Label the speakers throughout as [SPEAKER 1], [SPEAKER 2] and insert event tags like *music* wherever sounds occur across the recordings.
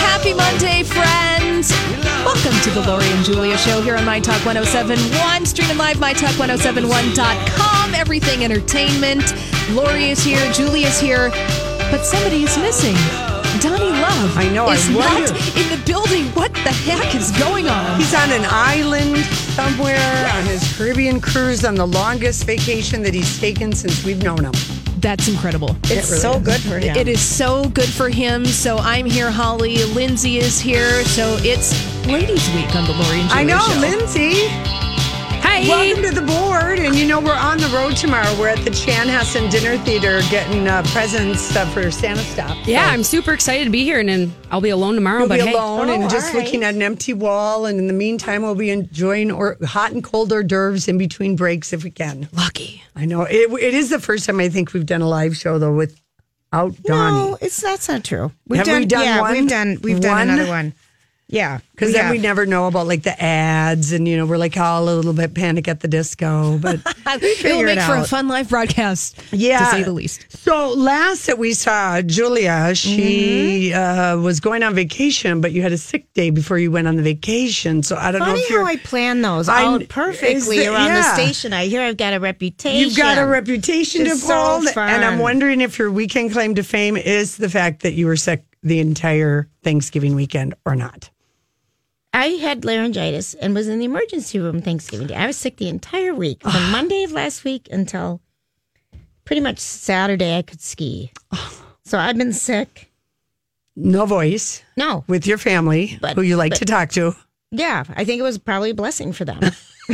[SPEAKER 1] Happy Monday, friends. Welcome to the Lori and Julia show here on My Talk 1071. Streaming live, MyTalk1071.com. Everything entertainment. Lori is here, Julia's here, but somebody is missing. Donnie Love
[SPEAKER 2] I know, I
[SPEAKER 1] is
[SPEAKER 2] wonder-
[SPEAKER 1] not in the building. What the heck is going on?
[SPEAKER 2] He's on an island somewhere on his Caribbean cruise on the longest vacation that he's taken since we've known him.
[SPEAKER 1] That's incredible.
[SPEAKER 2] It's so good for him.
[SPEAKER 1] It is so good for him. So I'm here, Holly. Lindsay is here. So it's Ladies Week on the Lori and Julia
[SPEAKER 2] I know,
[SPEAKER 1] show.
[SPEAKER 2] Lindsay.
[SPEAKER 1] Hi.
[SPEAKER 2] Welcome to the board. And you know, we're on the road tomorrow. We're at the Chan Chanhassen Dinner Theater getting uh, presents uh, for Santa Stop.
[SPEAKER 3] Yeah,
[SPEAKER 2] So
[SPEAKER 3] I'm super excited to be here, and then I'll be alone tomorrow.
[SPEAKER 2] You'll
[SPEAKER 3] but
[SPEAKER 2] be
[SPEAKER 3] hey,
[SPEAKER 2] alone
[SPEAKER 1] Oh,
[SPEAKER 2] and just
[SPEAKER 1] all right.
[SPEAKER 2] looking at an empty wall. And in the meantime, we'll be enjoying or hot and cold hors d'oeuvres in between breaks if we can.
[SPEAKER 3] lucky.
[SPEAKER 2] I know it, it is the first time I think we've done a live show though without Donnie.
[SPEAKER 4] No, it's that's not true. We've
[SPEAKER 2] Have
[SPEAKER 4] done,
[SPEAKER 2] we done
[SPEAKER 4] yeah,
[SPEAKER 2] one?
[SPEAKER 4] we've done we've done
[SPEAKER 2] One?
[SPEAKER 4] another one. Yeah,
[SPEAKER 2] Because then
[SPEAKER 4] have.
[SPEAKER 2] we never know about like the ads, and you know we're like all a little bit panic at the disco. But *laughs*
[SPEAKER 1] It will
[SPEAKER 4] figure it
[SPEAKER 1] make for a fun live broadcast,
[SPEAKER 2] yeah,
[SPEAKER 1] to say the least.
[SPEAKER 2] So last that we saw Julia, she uh, was going on vacation, but you had a sick day before you went on the vacation. So I don't know
[SPEAKER 4] Funny how I plan those
[SPEAKER 2] I-
[SPEAKER 4] all perfectly
[SPEAKER 2] the-
[SPEAKER 4] around
[SPEAKER 2] yeah.
[SPEAKER 4] the station. I hear I've got a reputation.
[SPEAKER 2] You've got a reputation to
[SPEAKER 4] It's so
[SPEAKER 2] uphold, and I'm wondering if your weekend claim to fame is the fact that you were sick the entire Thanksgiving weekend or not.
[SPEAKER 4] I had laryngitis and was in the emergency room Thanksgiving Day. I was sick the entire week from *sighs* Monday of last week until pretty much Saturday. I could ski, *sighs* so I've been sick.
[SPEAKER 2] No voice
[SPEAKER 4] No,
[SPEAKER 2] with your family,
[SPEAKER 4] But-
[SPEAKER 2] who you like
[SPEAKER 4] but-
[SPEAKER 2] to talk to.
[SPEAKER 4] Yeah, I think it was probably a blessing for them. *laughs* *laughs*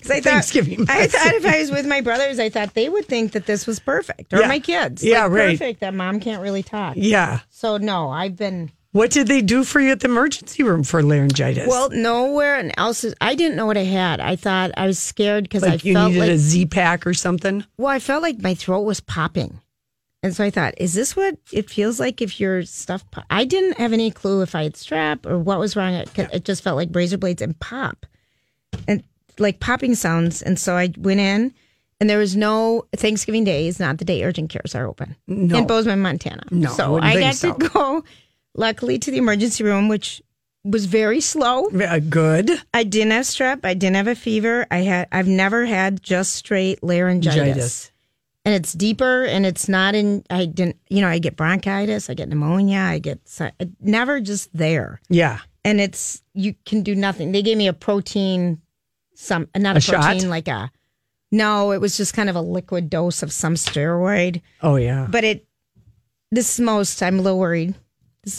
[SPEAKER 4] 'Cause I thought,
[SPEAKER 2] Thanksgiving
[SPEAKER 4] I thought if I was with my brothers, I thought they would think that this was perfect, or
[SPEAKER 2] Yeah.
[SPEAKER 4] my kids.
[SPEAKER 2] Yeah,
[SPEAKER 4] like,
[SPEAKER 2] right.
[SPEAKER 4] Perfect that mom can't really talk.
[SPEAKER 2] Yeah.
[SPEAKER 4] So no, I've been
[SPEAKER 2] What did they do for you at the emergency room for laryngitis?
[SPEAKER 4] well nowhere and else. Is, I didn't know what I had. I thought I was scared because I felt
[SPEAKER 2] like you
[SPEAKER 4] felt
[SPEAKER 2] needed
[SPEAKER 4] like
[SPEAKER 2] a Z pack or something.
[SPEAKER 4] well, I felt like my throat was popping, and so I thought, is this what it feels like if your stuff? Pop? I didn't have any clue if I had strep or what was wrong. It, it just felt like razor blades and pop, and like popping sounds. And so I went in, and there was no Thanksgiving Day is not the day urgent cares are open
[SPEAKER 2] No.
[SPEAKER 4] in Bozeman, Montana.
[SPEAKER 2] No,
[SPEAKER 4] so I got
[SPEAKER 2] so.
[SPEAKER 4] to go, luckily, to the emergency room, which was very slow.
[SPEAKER 2] Uh, good.
[SPEAKER 4] I didn't have strep. I didn't have a fever. I had. I've never had just straight laryngitis,
[SPEAKER 2] Laryngitis.
[SPEAKER 4] and it's deeper, and it's not in. I didn't. You know, I get bronchitis. I get pneumonia. I get si- never just there,
[SPEAKER 2] Yeah.
[SPEAKER 4] and it's you can do nothing. They gave me a protein, some not a,
[SPEAKER 2] A shot?
[SPEAKER 4] protein like a. No, it was just kind of a liquid dose of some steroid,
[SPEAKER 2] Oh yeah.
[SPEAKER 4] but it. This is most. I'm a little worried.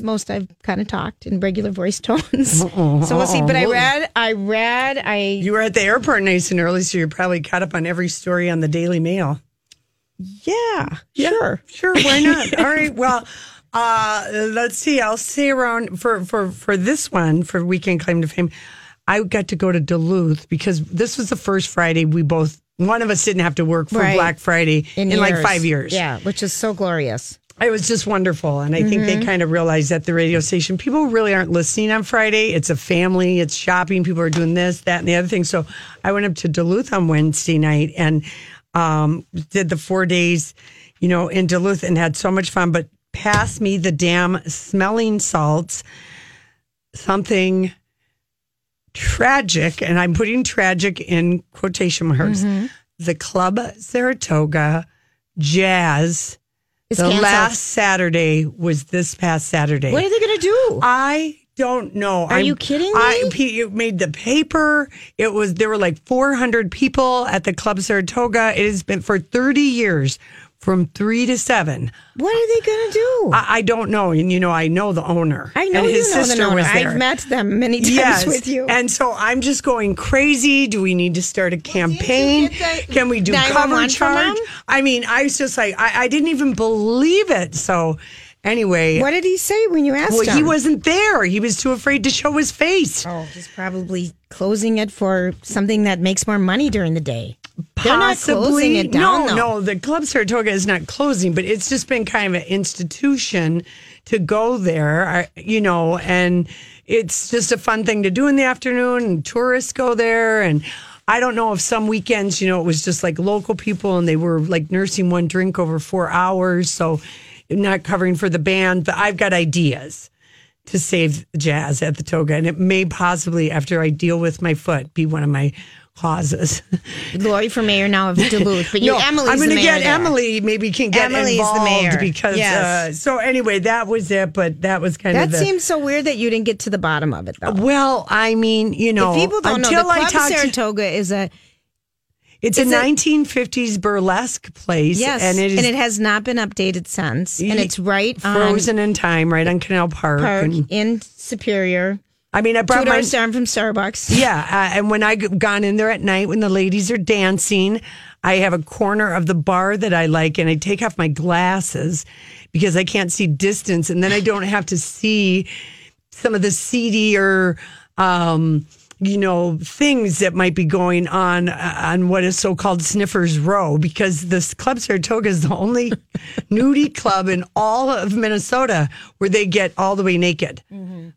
[SPEAKER 4] Most I've kind of talked in regular voice *laughs* tones. so we'll see. But I read. I read. I
[SPEAKER 2] You were at the airport nice and early, so you're probably caught up on every story on the Daily Mail.
[SPEAKER 4] Yeah,
[SPEAKER 2] Yeah,
[SPEAKER 4] sure.
[SPEAKER 2] Sure, why not? *laughs* All right. Well, uh, let's see. I'll say around for for for this one for weekend claim to fame. I got to go to Duluth because this was the first Friday we both one of us didn't have to work for
[SPEAKER 4] Right.
[SPEAKER 2] Black Friday in, like five years.
[SPEAKER 4] Yeah, which is so glorious.
[SPEAKER 2] It was just wonderful. And I think
[SPEAKER 4] Mm-hmm.
[SPEAKER 2] they kind of realized at the radio station, people really aren't listening on Friday. It's a family, it's shopping. People are doing this, that, and the other thing. So I went up to Duluth on Wednesday night and um, did the four days, you know, in Duluth and had so much fun. But pass me the damn smelling salts, something tragic, and I'm putting tragic in quotation marks. The Club Saratoga Jazz The
[SPEAKER 4] canceled.
[SPEAKER 2] last Saturday was this past Saturday.
[SPEAKER 4] What are they going to do?
[SPEAKER 2] I don't know.
[SPEAKER 4] Are you kidding me?
[SPEAKER 2] it made the paper. It was there were like 400 people at the Club Saratoga. It has been for 30 years, from three to seven.
[SPEAKER 4] what are they going to do?
[SPEAKER 2] I, I don't know, and you know, I know the owner.
[SPEAKER 4] I know
[SPEAKER 2] and his
[SPEAKER 4] you know
[SPEAKER 2] sister
[SPEAKER 4] the owner.
[SPEAKER 2] was there.
[SPEAKER 4] I've met them many times
[SPEAKER 2] Yes,
[SPEAKER 4] with you.
[SPEAKER 2] and so I'm just going crazy. Do we need to start a campaign?
[SPEAKER 4] the
[SPEAKER 2] Can we do
[SPEAKER 4] 911
[SPEAKER 2] cover charge? I mean, I was just like, I, I didn't even believe it. So, anyway,
[SPEAKER 4] what did he say when you asked
[SPEAKER 2] well,
[SPEAKER 4] him?
[SPEAKER 2] he wasn't there. He was too afraid to show his face.
[SPEAKER 4] Oh, he's probably closing it for something that makes more money during the day. They're not closing it down.
[SPEAKER 2] no,
[SPEAKER 4] though.
[SPEAKER 2] no, the Club Saratoga is not closing, but it's just been kind of an institution to go there, uh, you know, and it's just a fun thing to do in the afternoon, and tourists go there. And I don't know if some weekends, you know, it was just like local people and they were like nursing one drink over four hours. So not covering for the band, but I've got ideas to save jazz at the toga. And it may possibly, after I deal with my foot, be one of my causes.
[SPEAKER 4] Lori for mayor now of *laughs* Duluth, but you,
[SPEAKER 2] No,
[SPEAKER 4] Emily's
[SPEAKER 2] I'm
[SPEAKER 4] the
[SPEAKER 2] going to get
[SPEAKER 4] there.
[SPEAKER 2] Emily. Maybe can get
[SPEAKER 4] Emily's the
[SPEAKER 2] involved
[SPEAKER 4] mayor.
[SPEAKER 2] because.
[SPEAKER 4] Yes.
[SPEAKER 2] Uh, so anyway, that was it. But that was kind
[SPEAKER 4] That
[SPEAKER 2] of that
[SPEAKER 4] seems so weird that you didn't get to the bottom of it, though.
[SPEAKER 2] well, I mean, you know,
[SPEAKER 4] if people don't know,
[SPEAKER 2] until
[SPEAKER 4] the
[SPEAKER 2] I
[SPEAKER 4] Club
[SPEAKER 2] talked to-
[SPEAKER 4] Saratoga is a
[SPEAKER 2] it's a
[SPEAKER 4] is it-
[SPEAKER 2] 1950s burlesque place,
[SPEAKER 4] yes,
[SPEAKER 2] and it is
[SPEAKER 4] has not been updated since, and it's right
[SPEAKER 2] frozen in time, right on Canal Park.
[SPEAKER 4] Park
[SPEAKER 2] And,
[SPEAKER 4] in Superior,
[SPEAKER 2] I mean, I brought my
[SPEAKER 4] down from Starbucks.
[SPEAKER 2] Yeah, uh, and when I gone in there at night when the ladies are dancing, I have a corner of the bar that I like, and I take off my glasses because I can't see distance, and then I don't have to see some of the seedier, um, you know, things that might be going on uh, on what is so-called Sniffers Row because this Club Saratoga is the only *laughs* nudie club in all of Minnesota where they get all the way naked.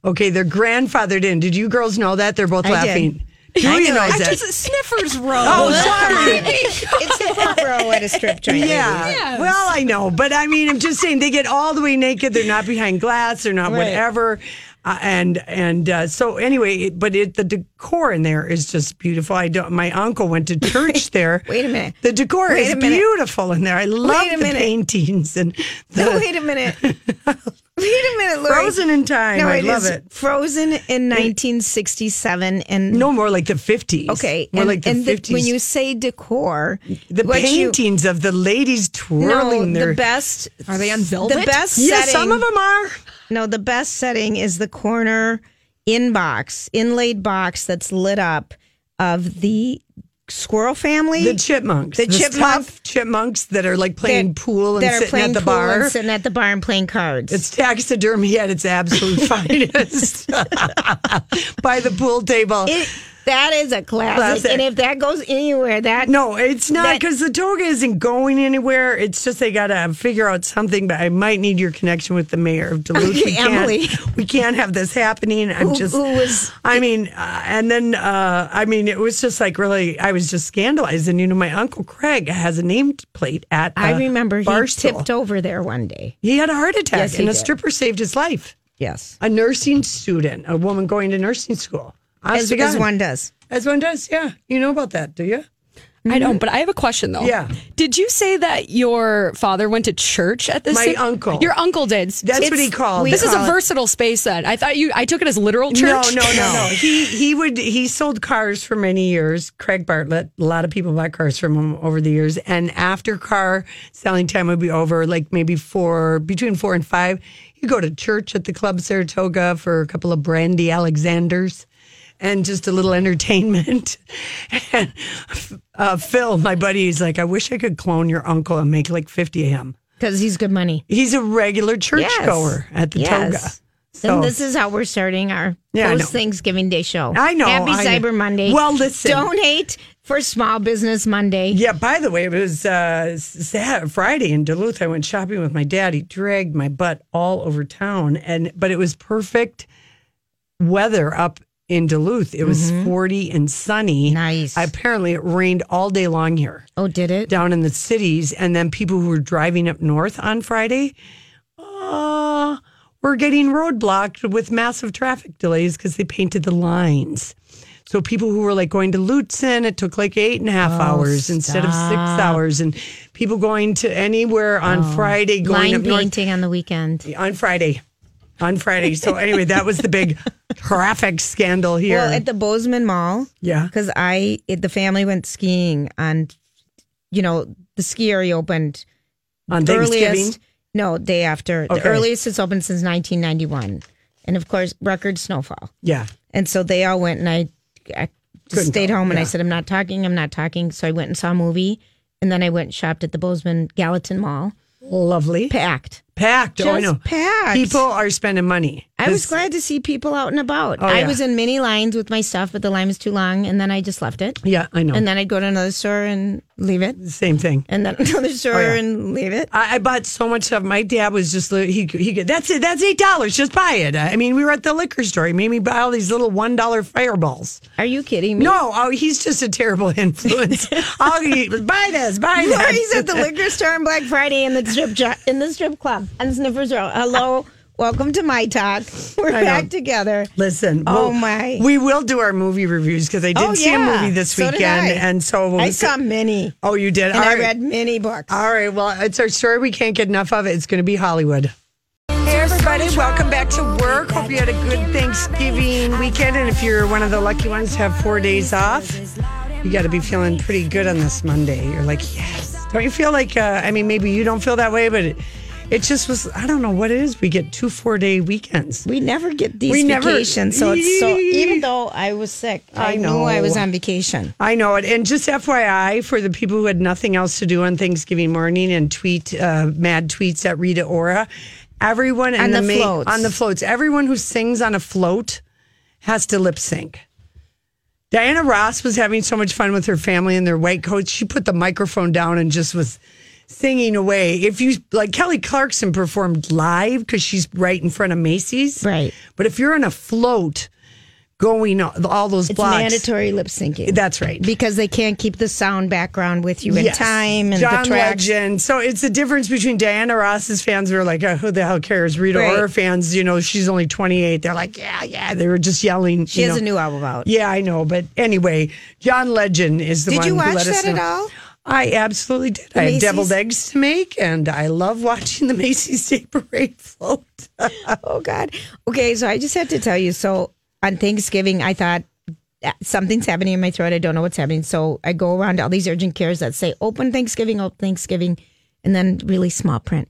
[SPEAKER 2] Okay, they're grandfathered in. Did you girls know that? They're both
[SPEAKER 4] I did.
[SPEAKER 2] laughing. Julia knows
[SPEAKER 1] I
[SPEAKER 2] that.
[SPEAKER 1] just Sniffers Row. *laughs*
[SPEAKER 2] Oh, sorry. *laughs*
[SPEAKER 4] it's the front row at a strip joint.
[SPEAKER 2] Yeah. Well, I know, but I mean, I'm just saying they get all the way naked. They're not behind glass. They're not
[SPEAKER 4] Right.
[SPEAKER 2] whatever. Uh, and and uh, so anyway, but it, the decor in there is just beautiful. I don't. My uncle went to church *laughs* there.
[SPEAKER 4] Wait a minute.
[SPEAKER 2] The decor
[SPEAKER 4] Wait
[SPEAKER 2] is beautiful in there. I love
[SPEAKER 4] a
[SPEAKER 2] the
[SPEAKER 4] minute.
[SPEAKER 2] paintings and *laughs* the
[SPEAKER 4] No, wait a minute. *laughs* Wait a minute, Lori.
[SPEAKER 2] frozen in time.
[SPEAKER 4] No,
[SPEAKER 2] I
[SPEAKER 4] it
[SPEAKER 2] love
[SPEAKER 4] is
[SPEAKER 2] it.
[SPEAKER 4] Frozen in 1967, and
[SPEAKER 2] No more like the 50s.
[SPEAKER 4] okay,
[SPEAKER 2] more
[SPEAKER 4] and,
[SPEAKER 2] like the
[SPEAKER 4] and the-
[SPEAKER 2] 50s.
[SPEAKER 4] when you say decor,
[SPEAKER 2] the
[SPEAKER 4] what you-
[SPEAKER 2] paintings of the ladies twirling
[SPEAKER 4] no,
[SPEAKER 2] their
[SPEAKER 4] the best
[SPEAKER 1] Are they on velvet?
[SPEAKER 4] The best
[SPEAKER 2] Yeah,
[SPEAKER 4] setting.
[SPEAKER 2] some of them are.
[SPEAKER 4] No, the best setting is the corner inbox, inlaid box that's lit up of the squirrel family.
[SPEAKER 2] The chipmunks.
[SPEAKER 4] The chipmunk-
[SPEAKER 2] tough chipmunks that are like playing
[SPEAKER 4] that-
[SPEAKER 2] pool and sitting at the bar.
[SPEAKER 4] and sitting at the bar and playing cards.
[SPEAKER 2] It's taxidermy at its absolute *laughs* finest *laughs* by the pool table.
[SPEAKER 4] It- that is a classic. And if that goes anywhere, that
[SPEAKER 2] no, it's not because the toga isn't going anywhere. It's just they got to figure out something. But I might need your connection with the mayor of Duluth. *laughs* We can't, we can't have this happening. I'm
[SPEAKER 4] Who-
[SPEAKER 2] just.
[SPEAKER 4] who was-
[SPEAKER 2] I mean, uh, and then uh, I mean, it was just like really. I was just scandalized. And you know, my uncle Craig has a nameplate at.
[SPEAKER 4] I remember he tipped over there one day.
[SPEAKER 2] He had a heart attack,
[SPEAKER 4] Yes,
[SPEAKER 2] and a
[SPEAKER 4] did.
[SPEAKER 2] stripper saved his life.
[SPEAKER 4] Yes,
[SPEAKER 2] A nursing student, a woman going to nursing school. Honest
[SPEAKER 4] as, as one does.
[SPEAKER 2] As one does, yeah. You know about that, do you?
[SPEAKER 3] I don't, mm-hmm. but I have a question though.
[SPEAKER 2] Yeah.
[SPEAKER 3] Did you say that your father went to church at this?
[SPEAKER 2] My
[SPEAKER 3] same-
[SPEAKER 2] uncle.
[SPEAKER 3] Your uncle did.
[SPEAKER 2] That's what he called
[SPEAKER 3] This is a
[SPEAKER 4] call it-
[SPEAKER 3] versatile space. Then I thought you. I took it as literal church.
[SPEAKER 2] No, no, no, *laughs* no. He he would he sold cars for many years. Craig Bartlett. A lot of people bought cars from him over the years. And after car selling time would be over, like maybe four between four and five, you go to church at the Club Saratoga for a couple of brandy Alexanders. And just a little entertainment. And *laughs* uh, Phil, my buddy, is like, I wish I could clone your uncle and make like 50 of him.
[SPEAKER 4] Because he's good money.
[SPEAKER 2] He's a regular churchgoer at the Toga. So
[SPEAKER 4] and this is how we're starting our
[SPEAKER 2] Yeah,
[SPEAKER 4] post Thanksgiving Day show.
[SPEAKER 2] I know,
[SPEAKER 4] Happy
[SPEAKER 2] I know.
[SPEAKER 4] Cyber Monday.
[SPEAKER 2] Well, listen.
[SPEAKER 4] Donate for Small Business Monday.
[SPEAKER 2] Yeah, by the way, it was uh, Saturday, Friday in Duluth. I went shopping with my dad. He dragged my butt all over town, and but it was perfect weather up in Duluth. It was 40 and sunny.
[SPEAKER 4] Mm-hmm. Nice.
[SPEAKER 2] Apparently, it rained all day long here
[SPEAKER 4] Oh, did it?
[SPEAKER 2] down in the cities, and then people who were driving up north on Friday, uh, were getting roadblocked with massive traffic delays because they painted the lines. So people who were like going to Lutsen, it took like eight and a half hours instead of six hours. And people going to anywhere on Friday, going
[SPEAKER 4] Line
[SPEAKER 2] up north
[SPEAKER 4] painting on the weekend.
[SPEAKER 2] on Friday. On Friday. So anyway, that was the big traffic scandal here.
[SPEAKER 4] Well, at the Bozeman Mall,
[SPEAKER 2] yeah.
[SPEAKER 4] because I it, the family went skiing on, you know, the ski area opened
[SPEAKER 2] On Thanksgiving.
[SPEAKER 4] earliest. No, day after the earliest it's opened since 1991, and of course record snowfall.
[SPEAKER 2] Yeah.
[SPEAKER 4] And so they all went, and I, I stayed
[SPEAKER 2] go,
[SPEAKER 4] home, and I said, I'm not talking, I'm not talking. So I went and saw a movie, and then I went and shopped at the Bozeman Gallatin Mall,
[SPEAKER 2] Lovely.
[SPEAKER 4] packed.
[SPEAKER 2] Packed. oh, I
[SPEAKER 4] Just
[SPEAKER 2] know.
[SPEAKER 4] packed.
[SPEAKER 2] People are spending money.
[SPEAKER 4] I was glad to see people out and about.
[SPEAKER 2] Oh,
[SPEAKER 4] I
[SPEAKER 2] yeah.
[SPEAKER 4] was in many lines with my stuff, but the line was too long, and then I just left it.
[SPEAKER 2] Yeah, I know.
[SPEAKER 4] And then I'd go to another store and leave it,
[SPEAKER 2] Same thing.
[SPEAKER 4] and then *laughs* another oh, store
[SPEAKER 2] Oh, yeah.
[SPEAKER 4] and leave it.
[SPEAKER 2] I, I bought so much stuff. My dad was just he he that's it. That's eight dollars. Just buy it. I mean, we were at the liquor store. He made me buy all these little one dollar fireballs.
[SPEAKER 4] Are you kidding me?
[SPEAKER 2] No, oh, he's just a terrible *laughs* influence. I'll buy this, buy *laughs* that.
[SPEAKER 4] He's at the liquor store on Black Friday in the strip jo- in the strip club on Sniffers Row. Hello, welcome to my talk. *laughs* We're
[SPEAKER 2] I know.
[SPEAKER 4] back together.
[SPEAKER 2] Listen.
[SPEAKER 4] Oh,
[SPEAKER 2] we'll-
[SPEAKER 4] my.
[SPEAKER 2] We will do our movie reviews because I did
[SPEAKER 4] Oh,
[SPEAKER 2] see
[SPEAKER 4] yeah.
[SPEAKER 2] a movie this
[SPEAKER 4] So did
[SPEAKER 2] weekend,
[SPEAKER 4] I.
[SPEAKER 2] and so we'll
[SPEAKER 4] I saw many,
[SPEAKER 2] Oh, you did.
[SPEAKER 4] and
[SPEAKER 2] All
[SPEAKER 4] I
[SPEAKER 2] right.
[SPEAKER 4] read many books.
[SPEAKER 2] All right. Well, it's our story. We can't get enough of it. It's going to be Hollywood. Hey, everybody. Welcome back to work. Hope you had a good Thanksgiving weekend. And if you're one of the lucky ones to have four days off, you got to be feeling pretty good on this Monday. You're like, yes. Don't you feel like, uh, I mean, maybe you don't feel that way, but it, just was, I don't know what it is. We get two four day weekends.
[SPEAKER 4] We never get these
[SPEAKER 2] We never-
[SPEAKER 4] vacations, so it's so. Even though I was sick, I,
[SPEAKER 2] I
[SPEAKER 4] knew I was on vacation.
[SPEAKER 2] I know it. And just FYI, for the people who had nothing else to do on Thanksgiving morning and tweet uh, mad tweets at Rita Ora, everyone
[SPEAKER 4] On the
[SPEAKER 2] ma-
[SPEAKER 4] floats.
[SPEAKER 2] on the floats, everyone who sings on a float has to lip sync. Diana Ross was having so much fun with her family in their white coats. She put the microphone down and just was singing away. If you like Kelly Clarkson performed live because she's right in front of Macy's.
[SPEAKER 4] Right.
[SPEAKER 2] But if you're on a float going all those
[SPEAKER 4] It's
[SPEAKER 2] blocks.
[SPEAKER 4] mandatory lip syncing.
[SPEAKER 2] That's right.
[SPEAKER 4] because they can't keep the sound background with you in
[SPEAKER 2] Yes.
[SPEAKER 4] time and
[SPEAKER 2] John
[SPEAKER 4] the tracks.
[SPEAKER 2] Legend. So it's the difference between Diana Ross's fans who are like, oh, who the hell cares? Rita
[SPEAKER 4] Right.
[SPEAKER 2] Ora fans, you know, she's only 28. They're like, yeah, yeah. They were just yelling.
[SPEAKER 4] She
[SPEAKER 2] you
[SPEAKER 4] has
[SPEAKER 2] know.
[SPEAKER 4] a new album out.
[SPEAKER 2] Yeah, I know. But anyway, John Legend is the
[SPEAKER 4] Did
[SPEAKER 2] one
[SPEAKER 4] you
[SPEAKER 2] who
[SPEAKER 4] watch that at all?
[SPEAKER 2] I absolutely did. I
[SPEAKER 4] Macy's?
[SPEAKER 2] deviled eggs to make, and I love watching the *laughs* Macy's Day Parade float. *laughs*
[SPEAKER 4] Oh God. Okay, so I just have to tell you. So on Thanksgiving, I thought something's happening in my throat. I don't know what's happening. So I go around to all these urgent cares that say open Thanksgiving, open Thanksgiving, and then really small print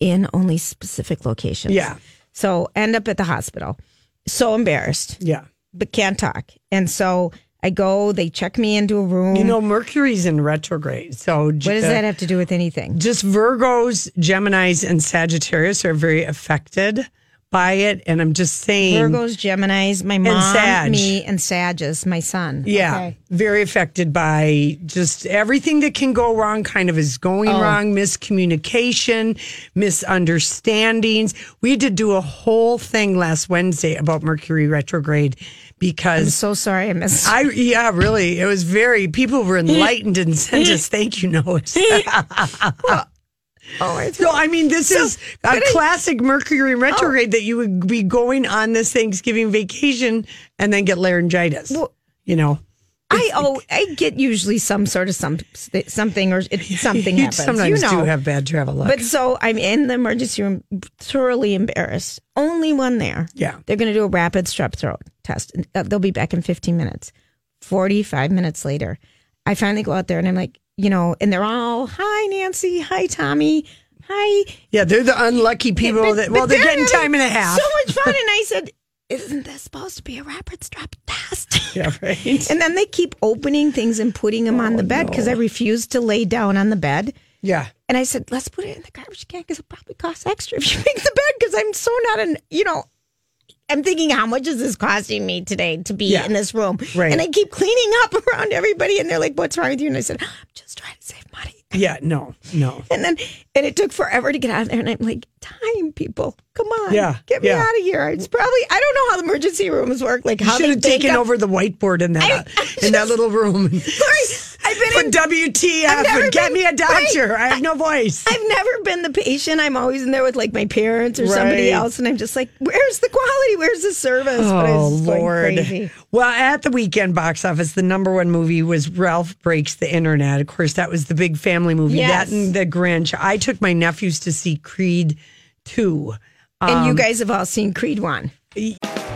[SPEAKER 4] in only specific locations.
[SPEAKER 2] Yeah.
[SPEAKER 4] So end up at the hospital. So embarrassed,
[SPEAKER 2] yeah.
[SPEAKER 4] but can't talk. And so I go. They check me into a room.
[SPEAKER 2] You know, Mercury's in retrograde. So
[SPEAKER 4] what does uh, that have to do with anything?
[SPEAKER 2] just Virgos, Geminis, and Sagittarius are very affected by it. And I'm just saying,
[SPEAKER 4] Virgos, Gemini's, my mom,
[SPEAKER 2] Sag.
[SPEAKER 4] me, and Sagittarius, my son.
[SPEAKER 2] yeah,
[SPEAKER 4] Okay.
[SPEAKER 2] very affected by just everything that can go wrong. Kind of is going
[SPEAKER 4] Oh.
[SPEAKER 2] wrong, miscommunication, misunderstandings. We to do a whole thing last Wednesday about Mercury retrograde
[SPEAKER 4] I'm
[SPEAKER 2] because.
[SPEAKER 4] so sorry I missed.
[SPEAKER 2] I yeah really it was very people were *laughs* enlightened and sent us thank you notes. *laughs* *laughs*
[SPEAKER 4] oh, I
[SPEAKER 2] So I mean, this is a classic Mercury oh. retrograde that you would be going on this Thanksgiving vacation and then get laryngitis. you know,
[SPEAKER 4] I oh I get usually some sort of some something or it, *laughs* something
[SPEAKER 2] you
[SPEAKER 4] happens.
[SPEAKER 2] sometimes
[SPEAKER 4] you know.
[SPEAKER 2] do have bad travel luck.
[SPEAKER 4] But so I'm in the emergency room, thoroughly embarrassed. Only one there.
[SPEAKER 2] Yeah.
[SPEAKER 4] they're going to do a rapid strep throat test. Uh, They'll be back in 15 minutes. 45 minutes later, I finally go out there and I'm like, you know, and they're all, "Hi, Nancy. Hi, Tommy. Hi."
[SPEAKER 2] yeah, they're the unlucky people
[SPEAKER 4] But-
[SPEAKER 2] that well, they're, getting time and a half.
[SPEAKER 4] So much fun, and I said, "Isn't this supposed to be a rapid strep test?" *laughs*
[SPEAKER 2] yeah, right.
[SPEAKER 4] And then they keep opening things and putting them on the oh, bed because I refuse to lay down on the bed.
[SPEAKER 2] Yeah,
[SPEAKER 4] And I said, let's put it in the garbage can because it probably costs extra if you *laughs* make the bed because I'm so not an, you know, I'm thinking, how much is this costing me today to be
[SPEAKER 2] Yeah.
[SPEAKER 4] in this room?
[SPEAKER 2] Right.
[SPEAKER 4] And I keep cleaning up *laughs* around everybody and they're like, what's wrong with you? And I said, I'm just trying to save money.
[SPEAKER 2] Yeah, no, no.
[SPEAKER 4] And then, and it took forever to get out of there. And I'm like, time, people, come on.
[SPEAKER 2] Yeah,
[SPEAKER 4] Get me
[SPEAKER 2] yeah.
[SPEAKER 4] out of here. It's probably, I don't know how the emergency rooms work. Like how
[SPEAKER 2] should
[SPEAKER 4] they
[SPEAKER 2] have taken
[SPEAKER 4] up-
[SPEAKER 2] over the whiteboard in that
[SPEAKER 4] I-
[SPEAKER 2] in that little room. *laughs*
[SPEAKER 4] Sorry, I been
[SPEAKER 2] Put
[SPEAKER 4] in-
[SPEAKER 2] WTF and get
[SPEAKER 4] been-
[SPEAKER 2] me a doctor. I have no voice.
[SPEAKER 4] I've never been the patient. I'm always in there with like my parents or somebody else, and I'm just like, "Where's the quality? Where's the service?"
[SPEAKER 2] Oh Lord!
[SPEAKER 4] crazy.
[SPEAKER 2] Well, at the weekend box office, the number one movie was Ralph Breaks the Internet. Of course, that was the big family movie.
[SPEAKER 4] Yes.
[SPEAKER 2] That and The Grinch. I took my nephews to see Creed two.
[SPEAKER 4] And you
[SPEAKER 2] Um,
[SPEAKER 4] guys have all seen Creed one.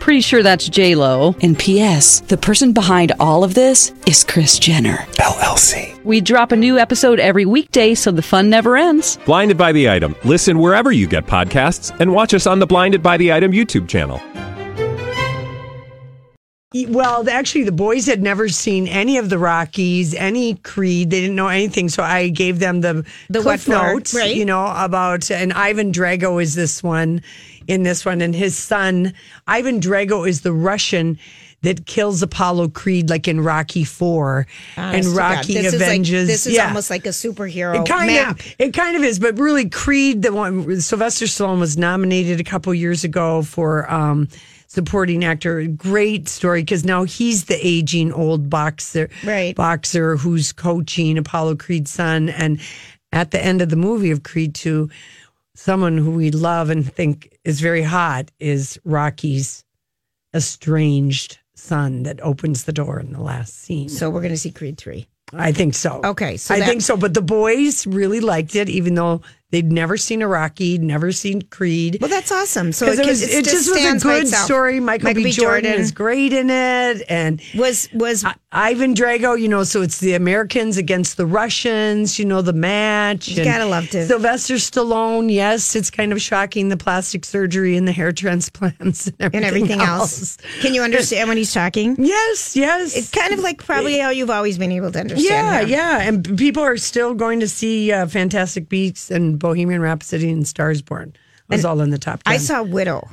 [SPEAKER 3] Pretty sure that's J Lo.
[SPEAKER 5] And P.S. The person behind all of this is Kris Jenner.
[SPEAKER 6] LLC.
[SPEAKER 3] We drop a new episode every weekday, so the fun never ends.
[SPEAKER 6] Blinded by the item. Listen wherever you get podcasts, and watch us on the Blinded by the Item YouTube channel.
[SPEAKER 2] Well, actually, the boys had never seen any of the Rockies, any Creed. They didn't know anything, so I gave them the
[SPEAKER 4] The
[SPEAKER 2] cliff notes.
[SPEAKER 4] right?
[SPEAKER 2] You know about and Ivan Drago is this one, in this one, and his son Ivan Drago is the Russian that kills Apollo Creed, like in Rocky Four, and
[SPEAKER 4] Honest to
[SPEAKER 2] Rocky
[SPEAKER 4] this
[SPEAKER 2] avenges.
[SPEAKER 4] Is like, this is
[SPEAKER 2] yeah.
[SPEAKER 4] almost like a superhero
[SPEAKER 2] It kind
[SPEAKER 4] map.
[SPEAKER 2] of, it kind of is, but really, Creed, the one Sylvester Stallone was nominated a couple years ago for um, supporting actor. Great story because now he's the aging old boxer,
[SPEAKER 4] Right.
[SPEAKER 2] Boxer who's coaching Apollo Creed's son, and at the end of the movie of Creed Two, someone who we love and think is very hot is Rocky's estranged son that opens the door in the last scene.
[SPEAKER 4] So we're going to see Creed three.
[SPEAKER 2] I think so.
[SPEAKER 4] Okay, so
[SPEAKER 2] I
[SPEAKER 4] that-
[SPEAKER 2] think so. But the boys really liked it, even though they'd never seen Rocky, never seen Creed.
[SPEAKER 4] Well, that's awesome. So it,
[SPEAKER 2] it, was,
[SPEAKER 4] it,
[SPEAKER 2] it just was a good story. Michael, B. Jordan, is great in it, and
[SPEAKER 4] Was was
[SPEAKER 2] I- Ivan Drago. You know, so it's the Americans against the Russians. You know, the match.
[SPEAKER 4] You gotta love to-
[SPEAKER 2] Sylvester Stallone. Yes, it's kind of shocking the plastic surgery and the hair transplants and everything,
[SPEAKER 4] and everything else. Can you understand when he's talking? *laughs*
[SPEAKER 2] Yes, yes.
[SPEAKER 4] It's kind of like probably how you've always been able to understand.
[SPEAKER 2] Yeah,
[SPEAKER 4] him.
[SPEAKER 2] yeah, and people are still going to see uh, Fantastic Beasts and Bohemian Rhapsody and Stars Born. It was all in the top ten.
[SPEAKER 4] I saw Widow.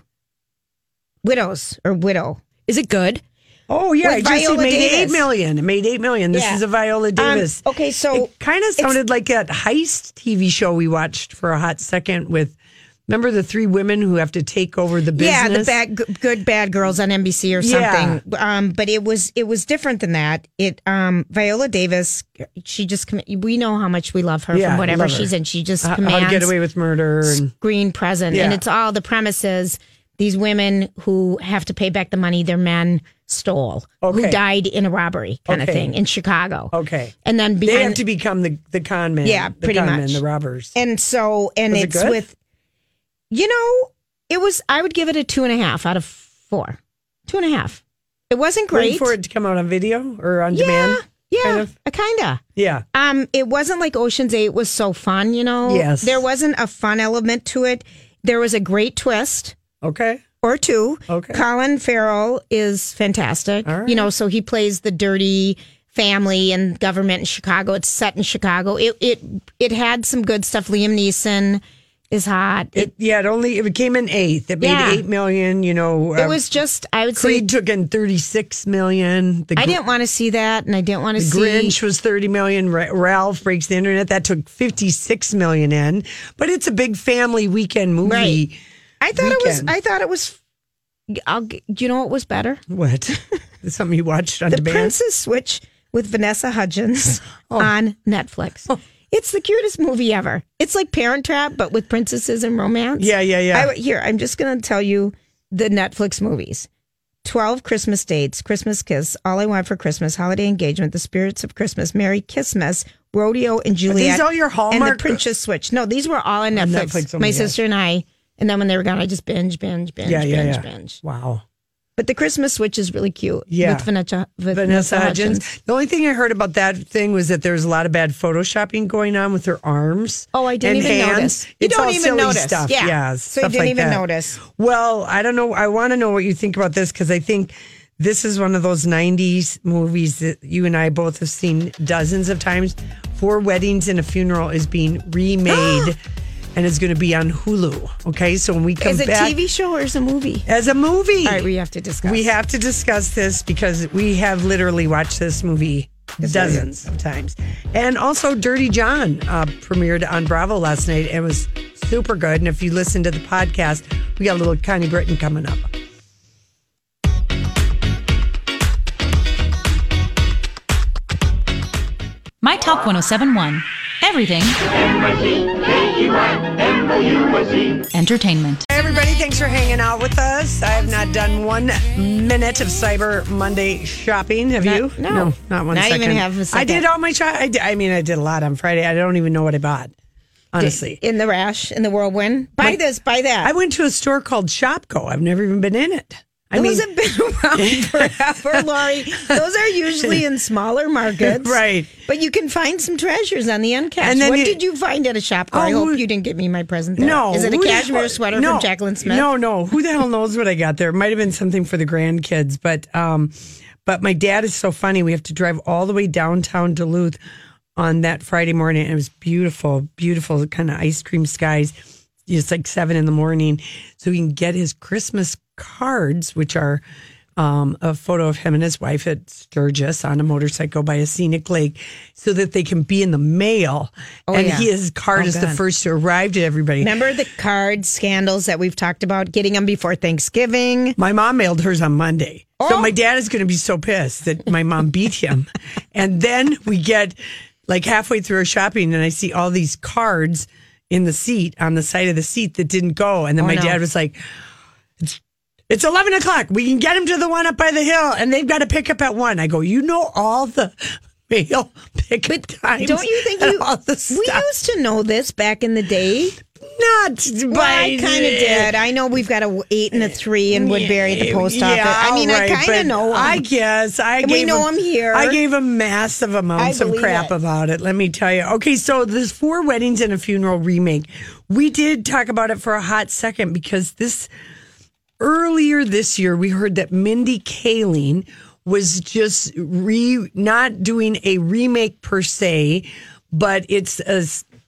[SPEAKER 4] Widows or Widow.
[SPEAKER 3] Is it good?
[SPEAKER 2] Oh yeah,
[SPEAKER 4] With
[SPEAKER 2] it just it
[SPEAKER 4] Viola
[SPEAKER 2] made eight
[SPEAKER 4] Davis.
[SPEAKER 2] million. It made eight million. This
[SPEAKER 4] Yeah.
[SPEAKER 2] is a Viola Davis.
[SPEAKER 4] Um, okay, so
[SPEAKER 2] it kind of sounded like that heist TV show we watched for a hot second with. Remember the three women who have to take over the business?
[SPEAKER 4] Yeah, the bad, good bad girls on NBC or
[SPEAKER 2] Yeah.
[SPEAKER 4] something. Um, but it was it was different than that. It um, Viola Davis, she just we know how much we love her
[SPEAKER 2] Yeah,
[SPEAKER 4] from whatever
[SPEAKER 2] her.
[SPEAKER 4] she's in. She just
[SPEAKER 2] How-
[SPEAKER 4] commands
[SPEAKER 2] How to Get Away with Murder and
[SPEAKER 4] screen present, and it's all the premises. These women who have to pay back the money their men stole, who died in a robbery kind of thing in Chicago.
[SPEAKER 2] okay,
[SPEAKER 4] And then
[SPEAKER 2] they have to become the the con man.
[SPEAKER 4] Yeah,
[SPEAKER 2] the
[SPEAKER 4] pretty
[SPEAKER 2] con
[SPEAKER 4] much.
[SPEAKER 2] men, the robbers.
[SPEAKER 4] And so, and
[SPEAKER 2] Was it
[SPEAKER 4] it's
[SPEAKER 2] good?
[SPEAKER 4] with, you know, it was, I would give it a two and a half out of four. Two and a half. It wasn't
[SPEAKER 2] Waiting
[SPEAKER 4] great.
[SPEAKER 2] for it to come out on video or on
[SPEAKER 4] yeah.
[SPEAKER 2] demand.
[SPEAKER 4] Yeah.
[SPEAKER 2] kind of?
[SPEAKER 4] a kinda.
[SPEAKER 2] Yeah.
[SPEAKER 4] Um, it wasn't like Ocean's Eight was so fun, you know?
[SPEAKER 2] Yes.
[SPEAKER 4] There wasn't a fun element to it. There was a great twist
[SPEAKER 2] Okay.
[SPEAKER 4] or two.
[SPEAKER 2] Okay.
[SPEAKER 4] Colin Farrell is fantastic.
[SPEAKER 2] All right.
[SPEAKER 4] You know, so he plays the dirty family and government in Chicago. It's set in Chicago. It it it had some good stuff. Liam Neeson is hot. It
[SPEAKER 2] It, yeah, it only it came in eighth. It made
[SPEAKER 4] Yeah.
[SPEAKER 2] eight million. You know,
[SPEAKER 4] it
[SPEAKER 2] uh,
[SPEAKER 4] was just I would say
[SPEAKER 2] Creed took in thirty six million. The
[SPEAKER 4] I didn't want to see that, and I didn't want to see.
[SPEAKER 2] Grinch was 30 million. Ralph breaks the internet. That took 56 million in. But it's a big family weekend movie.
[SPEAKER 4] Right. I thought it was. I thought it was. I'll. Do you know what was better?
[SPEAKER 2] What? *laughs* something you watched on
[SPEAKER 4] The
[SPEAKER 2] demand?
[SPEAKER 4] Princess Switch with Vanessa Hudgens *laughs*
[SPEAKER 2] Oh.
[SPEAKER 4] on Netflix. It's the cutest movie ever. It's like Parent Trap, but with princesses and romance.
[SPEAKER 2] Yeah, yeah, yeah.
[SPEAKER 4] I, here, I'm just going to tell you the Netflix movies. 12 Christmas Dates, Christmas Kiss, All I Want for Christmas, Holiday Engagement, The Spirits of Christmas, Merry Christmas, Rodeo and Juliet.
[SPEAKER 2] Are these all your
[SPEAKER 4] And the Princess Switch. No, these were all on
[SPEAKER 2] On
[SPEAKER 4] Netflix.
[SPEAKER 2] Netflix only,
[SPEAKER 4] My
[SPEAKER 2] yeah.
[SPEAKER 4] sister and I. And then when they were gone, I just binge, binge, binge,
[SPEAKER 2] yeah, yeah,
[SPEAKER 4] binge,
[SPEAKER 2] yeah.
[SPEAKER 4] binge.
[SPEAKER 2] Wow.
[SPEAKER 4] But the Christmas switch is really cute.
[SPEAKER 2] Yeah.
[SPEAKER 4] With Vanessa, with
[SPEAKER 2] Vanessa Hudgens. The only thing I heard about that thing was that there's a lot of bad photoshopping going on with her arms.
[SPEAKER 4] Oh, I didn't even
[SPEAKER 2] hands.
[SPEAKER 4] notice. You
[SPEAKER 2] It's
[SPEAKER 4] don't
[SPEAKER 2] all
[SPEAKER 4] even
[SPEAKER 2] silly
[SPEAKER 4] notice.
[SPEAKER 2] Stuff.
[SPEAKER 4] Yeah.
[SPEAKER 2] Yeah,
[SPEAKER 4] So you didn't
[SPEAKER 2] like
[SPEAKER 4] even
[SPEAKER 2] that.
[SPEAKER 4] notice.
[SPEAKER 2] Well, I don't know. I want to know what you think about this because I think this is one of those 90s movies that you and I both have seen dozens of times. Four Weddings and a Funeral is being *gasps* remade and it's going to be on Hulu. Okay, so when we come
[SPEAKER 4] Is it
[SPEAKER 2] back.
[SPEAKER 4] TV show or is it a movie?
[SPEAKER 2] As a movie.
[SPEAKER 4] All right, we have to discuss.
[SPEAKER 2] We have to discuss this because we have literally watched this movie dozens of times. And also, Dirty John uh, premiered on Bravo last night and was super good. And if you listen to the podcast, we got a little Connie Britton coming up.
[SPEAKER 7] My Talk 1071. Everything. Entertainment.
[SPEAKER 2] Hey, everybody, thanks for hanging out with us. I have not done one minute of Cyber Monday shopping. Have
[SPEAKER 4] Not-
[SPEAKER 2] you?
[SPEAKER 4] no.
[SPEAKER 2] not one
[SPEAKER 4] Not even
[SPEAKER 2] second.
[SPEAKER 4] half a
[SPEAKER 2] I
[SPEAKER 4] second.
[SPEAKER 2] did all my shop. I, did- I mean, I did a lot on Friday. I don't even know what I bought, honestly.
[SPEAKER 4] In the rash, in the whirlwind. Buy
[SPEAKER 2] My-
[SPEAKER 4] this, buy that.
[SPEAKER 2] I went to a store called Shopko. I've never even been in it. I
[SPEAKER 4] Those
[SPEAKER 2] mean,
[SPEAKER 4] have been *laughs* around forever, *laughs* Lori. Those are usually in smaller markets.
[SPEAKER 2] Right.
[SPEAKER 4] But you can find some treasures on the end caps.
[SPEAKER 2] And then
[SPEAKER 4] what
[SPEAKER 2] you-
[SPEAKER 4] did you find at a shop?
[SPEAKER 2] Oh,
[SPEAKER 4] I hope
[SPEAKER 2] who-
[SPEAKER 4] you didn't get me my present there.
[SPEAKER 2] no.
[SPEAKER 4] Is it a cashmere sweater
[SPEAKER 2] no,
[SPEAKER 4] from Jaclyn Smith?
[SPEAKER 2] No, no. Who the hell knows what I got there? It might have been something for the grandkids, but um, but my dad is so funny. We have to drive all the way downtown Duluth on that Friday morning. It was beautiful, beautiful kind of ice cream skies. It's like seven in the morning, so we can get his Christmas cards, which are um, a photo of him and his wife at Sturgis on a motorcycle by a scenic lake, so that they can be in the mail.
[SPEAKER 4] Oh,
[SPEAKER 2] and
[SPEAKER 4] yeah.
[SPEAKER 2] his card
[SPEAKER 4] Oh,
[SPEAKER 2] is the first to arrive to everybody.
[SPEAKER 4] Remember the card scandals that we've talked about, getting them before Thanksgiving?
[SPEAKER 2] My mom mailed hers on Monday. So
[SPEAKER 4] Oh.
[SPEAKER 2] my dad is going to be so pissed that my mom beat him. *laughs* and then we get like halfway through our shopping and I see all these cards in the seat on the side of the seat that didn't go. And then
[SPEAKER 4] Oh,
[SPEAKER 2] my
[SPEAKER 4] no.
[SPEAKER 2] dad was like, it's 11 o'clock. We can get him to the one up by the hill and they've got to pick up at one. I go, you know, all the *laughs* mail pickup times.
[SPEAKER 4] Don't you think you?
[SPEAKER 2] all the
[SPEAKER 4] We used to know this back in the day.
[SPEAKER 2] Not,
[SPEAKER 4] Well, I kind of did. I know we've got a eight and a three in Woodbury at the post office. Yeah, I mean,
[SPEAKER 2] right,
[SPEAKER 4] I kind of know 'em.
[SPEAKER 2] I guess I
[SPEAKER 4] We
[SPEAKER 2] gave
[SPEAKER 4] know
[SPEAKER 2] him-
[SPEAKER 4] 'em here.
[SPEAKER 2] I gave him massive amounts of crap
[SPEAKER 4] it.
[SPEAKER 2] about it. Let me tell you. Okay, so this four weddings and a funeral remake. We did talk about it for a hot second because this earlier this year we heard that Mindy Kaling was just re not doing a remake per se, but it's a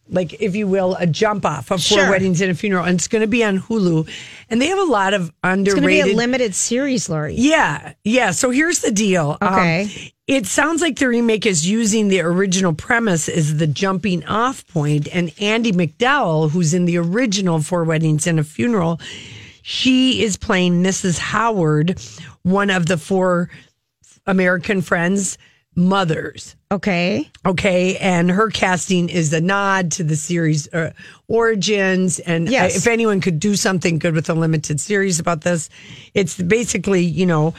[SPEAKER 2] like if you will a jump off of four
[SPEAKER 4] Sure.
[SPEAKER 2] weddings and a funeral, and it's going to be on Hulu, and they have a lot of underrated
[SPEAKER 4] It's going to be a limited series, Lori.
[SPEAKER 2] Yeah, yeah. So here's the deal. Um,
[SPEAKER 4] Okay.
[SPEAKER 2] it sounds like the remake is using the original premise as the jumping off point, and Andie MacDowell, who's in the original Four Weddings and a Funeral, she is playing Mrs. Howard, one of the four American Friends mothers.
[SPEAKER 4] Okay.
[SPEAKER 2] Okay, and her casting is a nod to the series uh, origins. And
[SPEAKER 4] Yes.
[SPEAKER 2] uh, if anyone could do something good with a limited series about this, it's basically you know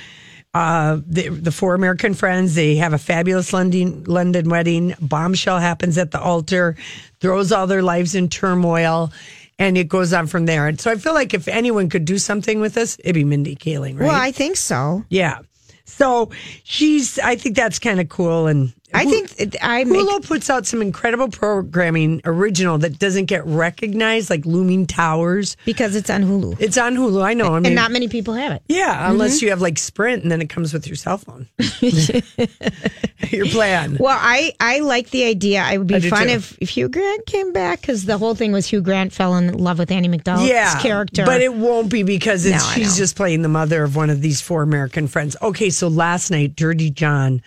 [SPEAKER 2] uh, the the four American friends. They have a fabulous London London wedding. Bombshell happens at the altar, throws all their lives in turmoil. And it goes on from there. And so I feel like if anyone could do something with this, it'd be Mindy Kaling, right?
[SPEAKER 4] Well, I think so.
[SPEAKER 2] yeah. So she's, I think that's kind of cool. And
[SPEAKER 4] I think I make
[SPEAKER 2] Hulu puts out some incredible programming original that doesn't get recognized, like Looming Towers.
[SPEAKER 4] because it's on Hulu,
[SPEAKER 2] It's on Hulu. I know. I mean,
[SPEAKER 4] and not many people have it.
[SPEAKER 2] yeah, mm-hmm. unless you have like Sprint, and then it comes with your cell phone. *laughs* your plan.
[SPEAKER 4] Well, I I like the idea. I would be fun if if Hugh Grant came back because the whole thing was Hugh Grant fell in love with Andie MacDowell's
[SPEAKER 2] yeah,
[SPEAKER 4] character.
[SPEAKER 2] but it won't be because it's,
[SPEAKER 4] No,
[SPEAKER 2] she's just playing the mother of one of these four American friends. Okay, so last night, Dirty John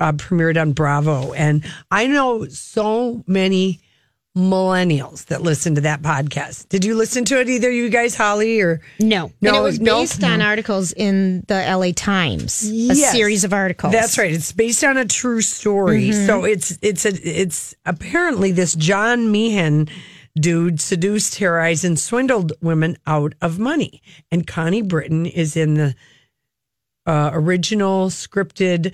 [SPEAKER 2] uh, premiered on Bravo, and I know so many millennials that listen to that podcast. Did you listen to it, either you guys, Holly or
[SPEAKER 4] no,
[SPEAKER 2] No,
[SPEAKER 4] and it was
[SPEAKER 2] no?
[SPEAKER 4] based on articles in the L.A. Times, a series of articles.
[SPEAKER 2] That's right. It's based on a true story.
[SPEAKER 4] Mm-hmm.
[SPEAKER 2] So it's it's a it's apparently this John Meehan dude seduced, terrorized, and swindled women out of money. And Connie Britton is in the uh, original scripted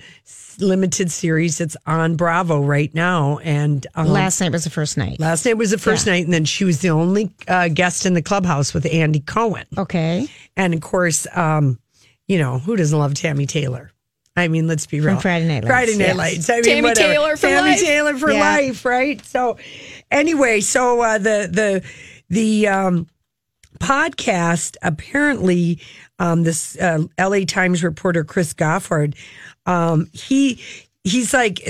[SPEAKER 2] limited series that's on Bravo right now. And um,
[SPEAKER 4] Last night was the first night.
[SPEAKER 2] last night was the first night, and then she was the only uh, guest in the clubhouse with Andy Cohen.
[SPEAKER 4] Okay.
[SPEAKER 2] And of course, um, you know, who doesn't love Tami Taylor? I mean, let's be real.
[SPEAKER 4] Friday Night Lights,
[SPEAKER 2] Friday Night
[SPEAKER 4] yes.
[SPEAKER 2] Lights. I mean,
[SPEAKER 3] Tami
[SPEAKER 2] whatever.
[SPEAKER 3] Taylor for
[SPEAKER 2] Tami
[SPEAKER 3] life.
[SPEAKER 2] Taylor for
[SPEAKER 4] Yeah.
[SPEAKER 2] life, right? So, anyway, so uh, the the the um, podcast apparently um, this uh, LA Times reporter Chris Goffard um, he he's like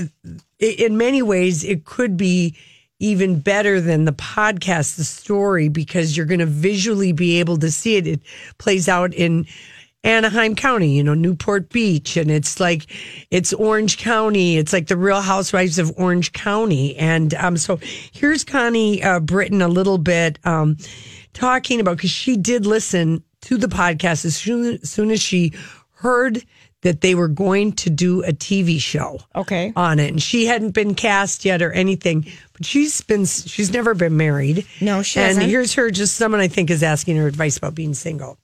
[SPEAKER 2] in many ways it could be even better than the podcast the story because you're going to visually be able to see it it plays out in Anaheim County, you know, Newport Beach, and it's like it's Orange County. It's like the Real Housewives of Orange County, and um, so here's Connie uh, Britton a little bit um, talking about because she did listen to the podcast as soon, as soon as she heard that they were going to do a TV show
[SPEAKER 4] Okay.
[SPEAKER 2] on it, and she hadn't been cast yet or anything, but she's been she's never been married.
[SPEAKER 4] No, she
[SPEAKER 2] and
[SPEAKER 4] hasn't.
[SPEAKER 2] here's her. Just someone I think is asking her advice about being single.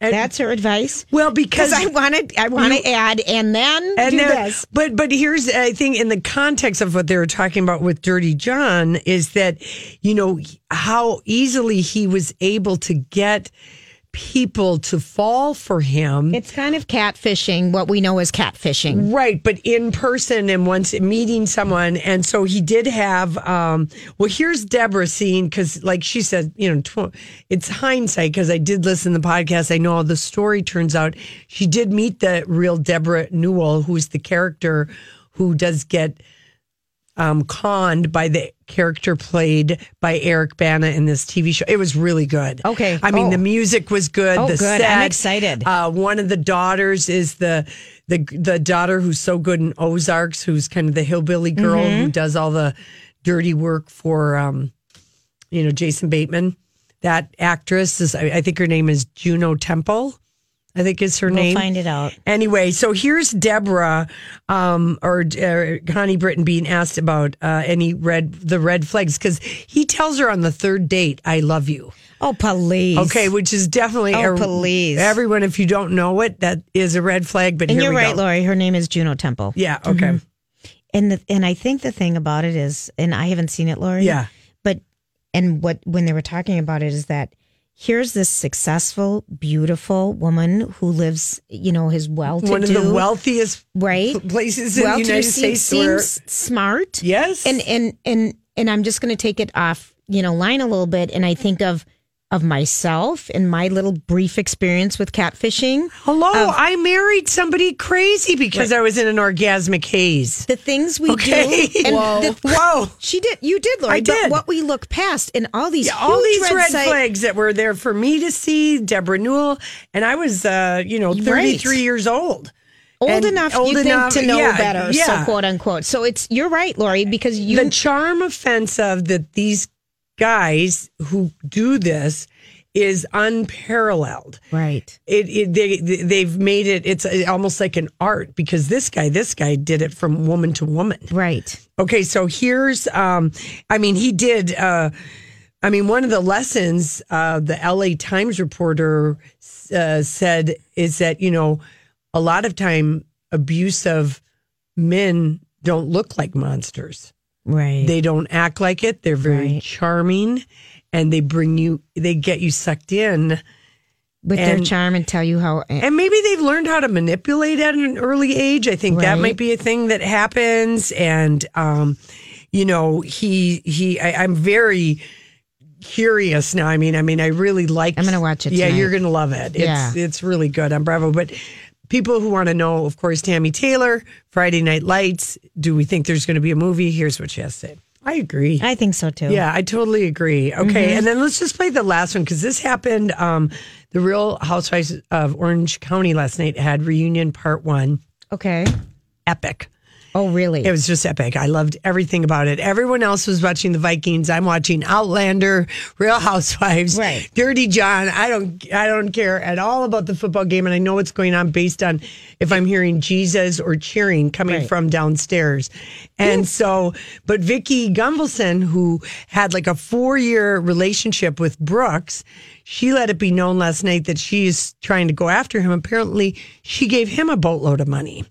[SPEAKER 2] And-
[SPEAKER 4] That's her advice.
[SPEAKER 2] well because
[SPEAKER 4] I want to, I want to add, and then do
[SPEAKER 2] there-
[SPEAKER 4] this.
[SPEAKER 2] But but here's I think in the context of what they were talking about with Dirty John is that you know how easily he was able to get people to fall for him.
[SPEAKER 4] It's kind of catfishing, what we know as catfishing.
[SPEAKER 2] Right, but in person and once meeting someone, and so he did have. Um, well, here's Deborah seeing because, like she said, you know, tw- it's hindsight because I did listen to the podcast. I know how the story turns out. She did meet the real Deborah Newell, who's the character who does get um, conned by the character played by Eric Bana in this TV show. It was really good.
[SPEAKER 4] Okay.
[SPEAKER 2] I mean
[SPEAKER 4] Oh.
[SPEAKER 2] the music was good.
[SPEAKER 4] Oh,
[SPEAKER 2] the
[SPEAKER 4] good.
[SPEAKER 2] Set,
[SPEAKER 4] I'm excited.
[SPEAKER 2] Uh, one of the daughters is the the the daughter who's so good in Ozarks, who's kind of the hillbilly girl
[SPEAKER 4] Mm-hmm.
[SPEAKER 2] who does all the dirty work for um, you know Jason Bateman. That actress is, I I think her name is Juno Temple. I think is her
[SPEAKER 4] We'll
[SPEAKER 2] name.
[SPEAKER 4] find it out.
[SPEAKER 2] Anyway, so here's Deborah um, or uh, Connie Britton being asked about uh, any red the red flags because he tells her on the third date, "I love you."
[SPEAKER 4] Oh, police.
[SPEAKER 2] Okay, which is definitely
[SPEAKER 4] Oh,
[SPEAKER 2] a-
[SPEAKER 4] please.
[SPEAKER 2] Everyone, if you don't know it, that is a red flag. But
[SPEAKER 4] And you're right,
[SPEAKER 2] go.
[SPEAKER 4] Lori. Her name is Juno Temple.
[SPEAKER 2] Yeah. Okay.
[SPEAKER 4] And the, and I think the thing about it is, and I haven't seen it, Lori.
[SPEAKER 2] Yeah.
[SPEAKER 4] But and what when they were talking about it is that here's this successful, beautiful woman who lives, you know, his well to
[SPEAKER 2] One of the wealthiest
[SPEAKER 4] right *laughs*
[SPEAKER 2] places in the
[SPEAKER 4] well-to-do
[SPEAKER 2] United
[SPEAKER 4] seems,
[SPEAKER 2] States. where-
[SPEAKER 4] smart.
[SPEAKER 2] Yes.
[SPEAKER 4] And and and and I'm just going to take it off, you know, line a little bit, and I think of of myself and my little brief experience with catfishing.
[SPEAKER 2] Hello,
[SPEAKER 4] of-
[SPEAKER 2] I married somebody crazy because I was in an orgasmic haze.
[SPEAKER 4] The things we
[SPEAKER 2] Okay.
[SPEAKER 4] do. And
[SPEAKER 2] Whoa.
[SPEAKER 4] the-
[SPEAKER 2] Whoa.
[SPEAKER 4] She did. You did, Lori.
[SPEAKER 2] I did.
[SPEAKER 4] But what we look past and all these
[SPEAKER 2] Yeah, all these red,
[SPEAKER 4] si-
[SPEAKER 2] flags that were there for me to see, Deborah Newell, and I was, uh, you know, 33 years old.
[SPEAKER 4] Old
[SPEAKER 2] And
[SPEAKER 4] enough,
[SPEAKER 2] old
[SPEAKER 4] you
[SPEAKER 2] enough-
[SPEAKER 4] think, to know
[SPEAKER 2] yeah,
[SPEAKER 4] better,
[SPEAKER 2] yeah.
[SPEAKER 4] so quote unquote. So it's you're right, Lori, because you
[SPEAKER 2] the charm offensive that these guys who do this is unparalleled.
[SPEAKER 4] right.
[SPEAKER 2] It, it they they- they've made it it's almost like an art because this guy this guy did it from woman to woman.
[SPEAKER 4] Right.
[SPEAKER 2] Okay, so here's um I mean he did uh I mean one of the lessons uh the LA Times reporter uh, said is that you know a lot of time abusive men don't look like monsters.
[SPEAKER 4] Right.
[SPEAKER 2] They don't act like it. They're very
[SPEAKER 4] Right.
[SPEAKER 2] charming and they bring you they get you sucked in
[SPEAKER 4] With their charm and tell you how
[SPEAKER 2] and maybe they've learned how to manipulate at an early age. I think that might be a thing that happens. And, um, you know, he, he, I, I'm very curious now. I mean, I mean, I really like,
[SPEAKER 4] I'm gonna watch it
[SPEAKER 2] Yeah, you're going to love it. It's,
[SPEAKER 4] Yeah.
[SPEAKER 2] it's really good on Bravo. But people who want to know, of course, Tami Taylor, Friday Night Lights. Do we think there's going to be a movie? Here's what she has to say. I agree.
[SPEAKER 4] I think so too.
[SPEAKER 2] Yeah, I totally agree. Okay,
[SPEAKER 4] Mm-hmm.
[SPEAKER 2] and then let's just play the last one because this happened. Um, the Real Housewives of Orange County last night had reunion part one.
[SPEAKER 4] Okay.
[SPEAKER 2] Epic.
[SPEAKER 4] Oh, really?
[SPEAKER 2] It was just epic. I loved everything about it. Everyone else was watching the Vikings. I'm watching Outlander, Real Housewives,
[SPEAKER 4] Right.
[SPEAKER 2] Dirty John. I don't, I don't care at all about the football game, and I know what's going on based on if I'm hearing Jesus or cheering coming
[SPEAKER 4] Right.
[SPEAKER 2] from downstairs. And so, but Vicki Gunvalson, who had like a four year relationship with Brooks, she let it be known last night that she is trying to go after him. Apparently, she gave him a boatload of money.